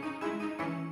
thank you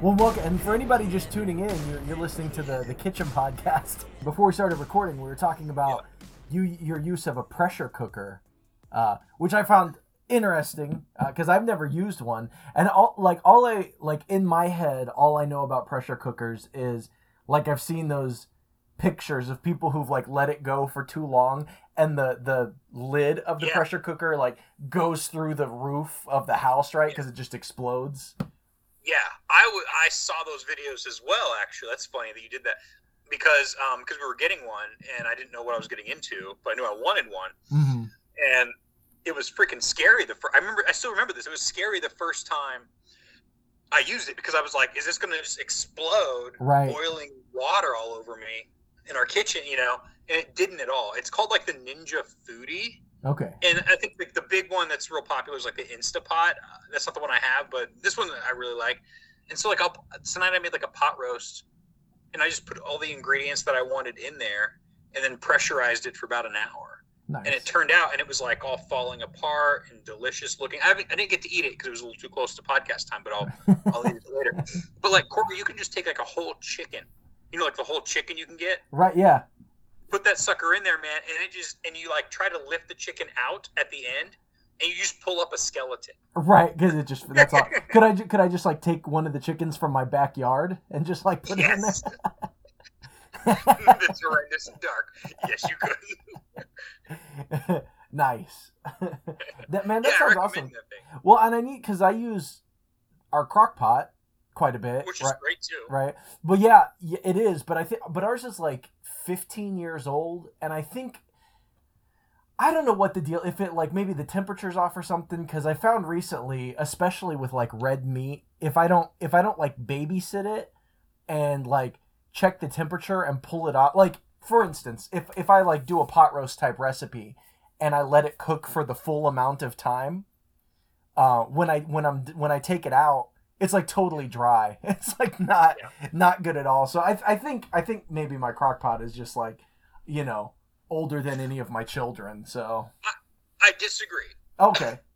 Well, welcome. and for anybody just tuning in, you're, you're listening to the, the Kitchen Podcast. Before we started recording, we were talking about you your use of a pressure cooker, uh, which I found interesting because I've never used one, and all like all I like in my head, all I know about pressure cookers is like I've seen those pictures of people who've like let it go for too long and the the lid of the Yeah. pressure cooker like goes through the roof of the house right because it just explodes Yeah, I. I saw those videos as well. Actually, that's funny that you did that because um because we were getting one and I didn't know what I was getting into, but I knew I wanted one, mm-hmm. and it was freaking scary. The fir- I remember, I still remember this. It was scary the first time I used it because I was like, "Is this going to just explode, Right. boiling water all over me in our kitchen?" You know, and it didn't at all. It's called like the Ninja Foodi. Okay And I think the, the big one that's real popular is like the Instapot. Uh, that's not the one I have, but this one I really like. And so like I'll, tonight I made like a pot roast, and I just put all the ingredients that I wanted in there, and then pressurized it for about an hour. nice And it turned out, and it was like all falling apart and delicious looking. I I didn't get to eat it because it was a little too close to podcast time, but I'll I'll eat it later. But like Corey, you can just take like a whole chicken, you know, like the whole chicken you can get right yeah put that sucker in there, man, and it just and you like try to lift the chicken out at the end, and you just pull up a skeleton. right because it just that's all could i could i just like take one of the chickens from my backyard and just like put Yes, it in there? that's horrendous and dark. Yes, you could. nice that man that yeah, sounds awesome that well and i need because i use our crock pot quite a bit which is right great too. right but yeah, it is but i think but ours is like 15 years old and i think i don't know what the deal if it like maybe the temperature's off or something because i found recently especially with like red meat if i don't if i don't like babysit it and like check the temperature and pull it off, like for instance if if i like do a pot roast type recipe and i let it cook for the full amount of time uh when i when i'm when i take it out it's like totally dry it's like not not good at all so i i think i think maybe my crock pot is just like you know older than any of my children so I disagree. okay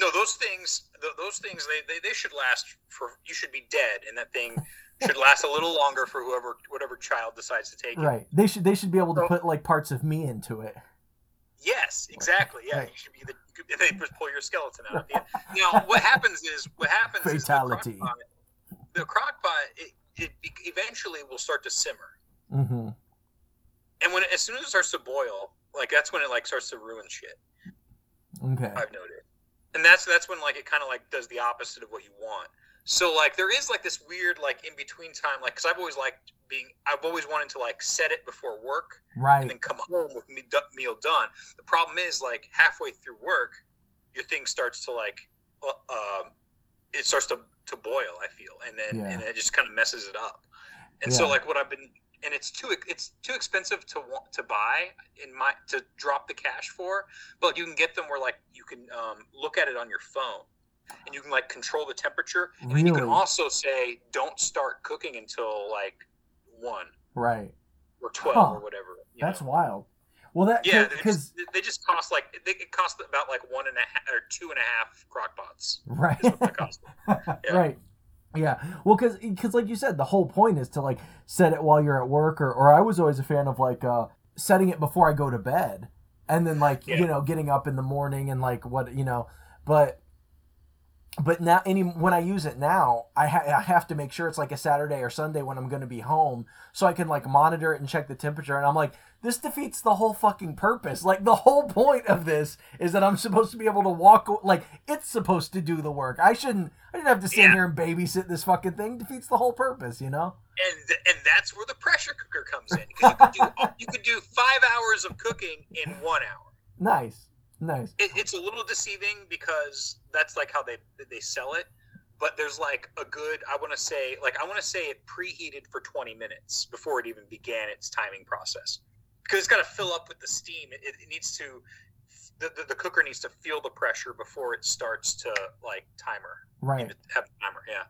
No, those things, th- those things, they, they, they should last for. You should be dead, and that thing should last a little longer for whoever, whatever child decides to take it. right they should they should be able to So- put like parts of me into it Yes, exactly. Yeah, Right. you should be the. You They just pull your skeleton out. The. Now, what happens is what happens Fatality. is the crock pot, the crock pot it, it eventually will start to simmer, mm-hmm and when it, as soon as it starts to boil, like that's when it like starts to ruin shit. okay I've noted, and that's that's when like it kind of like does the opposite of what you want. So like there is like this weird like in between time, like because I've always liked being, I've always wanted to like set it before work right and then come home with me, du- meal done. The problem is like halfway through work, your thing starts to like, uh, um, it starts to, to boil. I feel, and then Yeah. and it just kind of messes it up. And so like what I've been, and it's too it's too expensive to want to buy in my to drop the cash for, but you can get them where like you can um, look at it on your phone. And you can like control the temperature. And then you can also say don't start cooking until like one Right. or twelve Huh. or whatever. That's know? wild. Well, that yeah. Because they just cost like they it cost about like one and a half or two and a half crock pots. right. Is what they cost. Yeah. Right. Yeah. Well, because because like you said, the whole point is to like set it while you're at work, or or I was always a fan of like uh setting it before I go to bed, and then like Yeah. you know getting up in the morning and like what you know, but. But now, any when I use it now, I, ha- I have to make sure it's like a Saturday or Sunday when I'm going to be home, so I can like monitor it and check the temperature. And I'm like, this defeats the whole fucking purpose. Like the whole point of this is that I'm supposed to be able to walk. Like it's supposed to do the work. I shouldn't. I didn't have to sit Yeah. here and babysit this fucking thing. Defeats the whole purpose, you know. and th- and that's where the pressure cooker comes in because you could do you could do five hours of cooking in one hour. Nice, nice. It, it's a little deceiving because that's like how they they sell it, but there's like a good I want to say like I want to say it preheated for 20 minutes before it even began its timing process because it's got to fill up with the steam. It, it needs to. The, the, the cooker needs to feel the pressure before it starts to like timer. Right. Have a timer, yeah.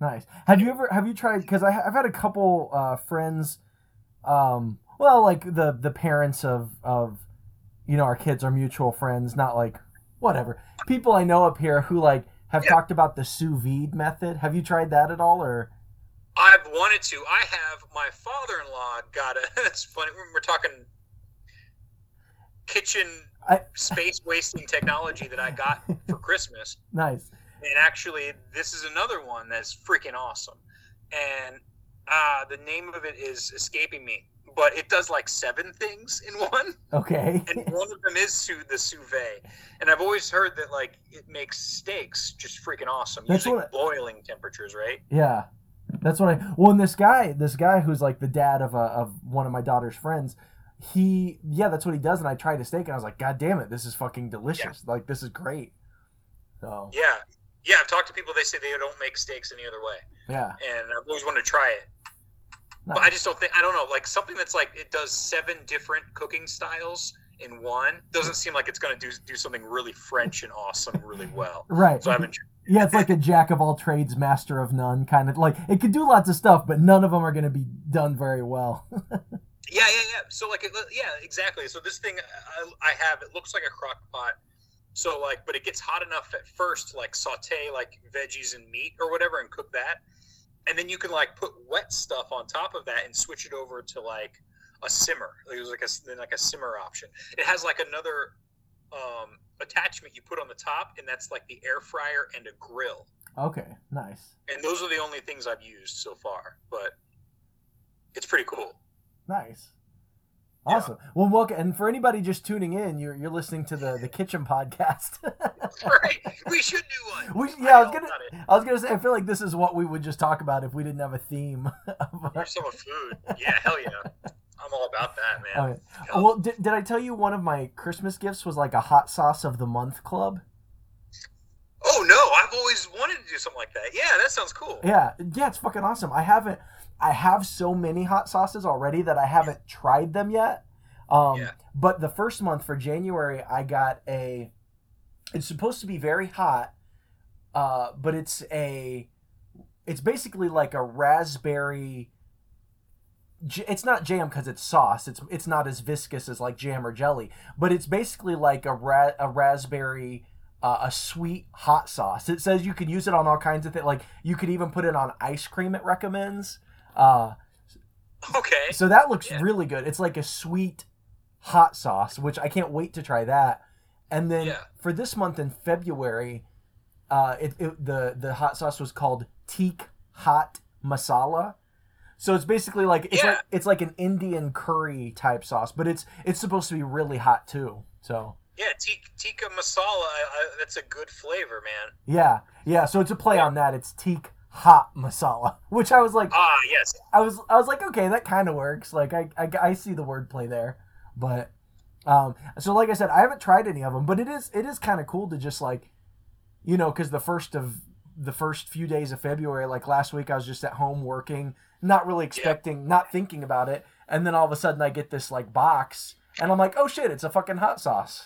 Nice. Have you ever have you tried? Because I've had a couple uh, friends, um, well, like the the parents of of, you know, our kids are mutual friends. Not like whatever people I know up here who like have Yeah. talked about the sous vide method. Have you tried that at all? Or I've wanted to. I have. My father-in-law got a. That's funny. We're talking kitchen I- space wasting technology that I got for Christmas. nice. And actually, this is another one that's freaking awesome. And uh, the name of it is escaping me, but it does like seven things in one. Okay. And one of them is su- the sous vide. And I've always heard that like it makes steaks just freaking awesome That's using what- boiling temperatures, right? Yeah, that's what I. Well, and this guy, this guy who's like the dad of a, of one of my daughter's friends, he yeah, that's what he does. And I tried a steak, and I was like, God damn it, this is fucking delicious. Like this is great. So Yeah. Yeah, I've talked to people. They say they don't make steaks any other way, yeah, and I've always wanted to try it. But I just don't think I don't know. Like something that's like it does seven different cooking styles in one doesn't seem like it's going to do do something really French and awesome really well. right. So I haven't. Yeah, it's like a jack of all trades, master of none kind of like it could do lots of stuff, but none of them are going to be done very well. Yeah, yeah, yeah. So like, it, yeah, exactly. So this thing I, I have, it looks like a crock pot. So like, but it gets hot enough at first to like saute like veggies and meat or whatever and cook that, and then you can like put wet stuff on top of that and switch it over to like a simmer. It was like a then like a simmer option. It has like another um, attachment you put on the top, and that's like the air fryer and a grill. okay, nice, And those are the only things I've used so far, but it's pretty cool. nice. Yeah. Awesome. Well, welcome. And for anybody just tuning in, you're you're listening to the the kitchen podcast. right? We should do one. We, yeah, I was gonna. I was gonna say, I feel like this is what we would just talk about if we didn't have a theme. There's some food. Yeah, hell yeah. I'm all about that, man. Well, did, did I tell you one of my Christmas gifts was like a hot sauce of the month club? Oh no, I've always wanted to do something like that. Yeah, that sounds cool. Yeah, yeah, it's fucking awesome. I haven't, I have so many hot sauces already that I haven't tried them yet. Um, Yeah. But the first month for January, I got a. It's supposed to be very hot, uh, but it's a. It's basically like a raspberry. It's not jam because it's sauce. It's it's not as viscous as like jam or jelly, but it's basically like a ra- a raspberry uh, a sweet hot sauce. It says you can use it on all kinds of things. Like you could even put it on ice cream. It recommends. Uh, Okay. so that looks Yeah. really good. It's like a sweet hot sauce, which I can't wait to try that. And then Yeah. for this month in February, uh, it, it the the hot sauce was called Teak Hot Masala. So it's basically like it's Yeah. like it's like an Indian curry type sauce, but it's it's supposed to be really hot too. So Yeah, tik- tikka masala. I, I, that's a good flavor, man. yeah, yeah. So it's a play on that. It's Teak Hot Masala, which I was like, Ah, yes. I was I was like, okay, that kind of works. Like I, I I see the wordplay there, but um, so like I said, I haven't tried any of them, but it is it is kind of cool to just like, you know, because the first of the first few days of February, like last week, I was just at home working, not really expecting, not thinking about it, and then all of a sudden I get this like box, and I'm like, oh shit, it's a fucking hot sauce.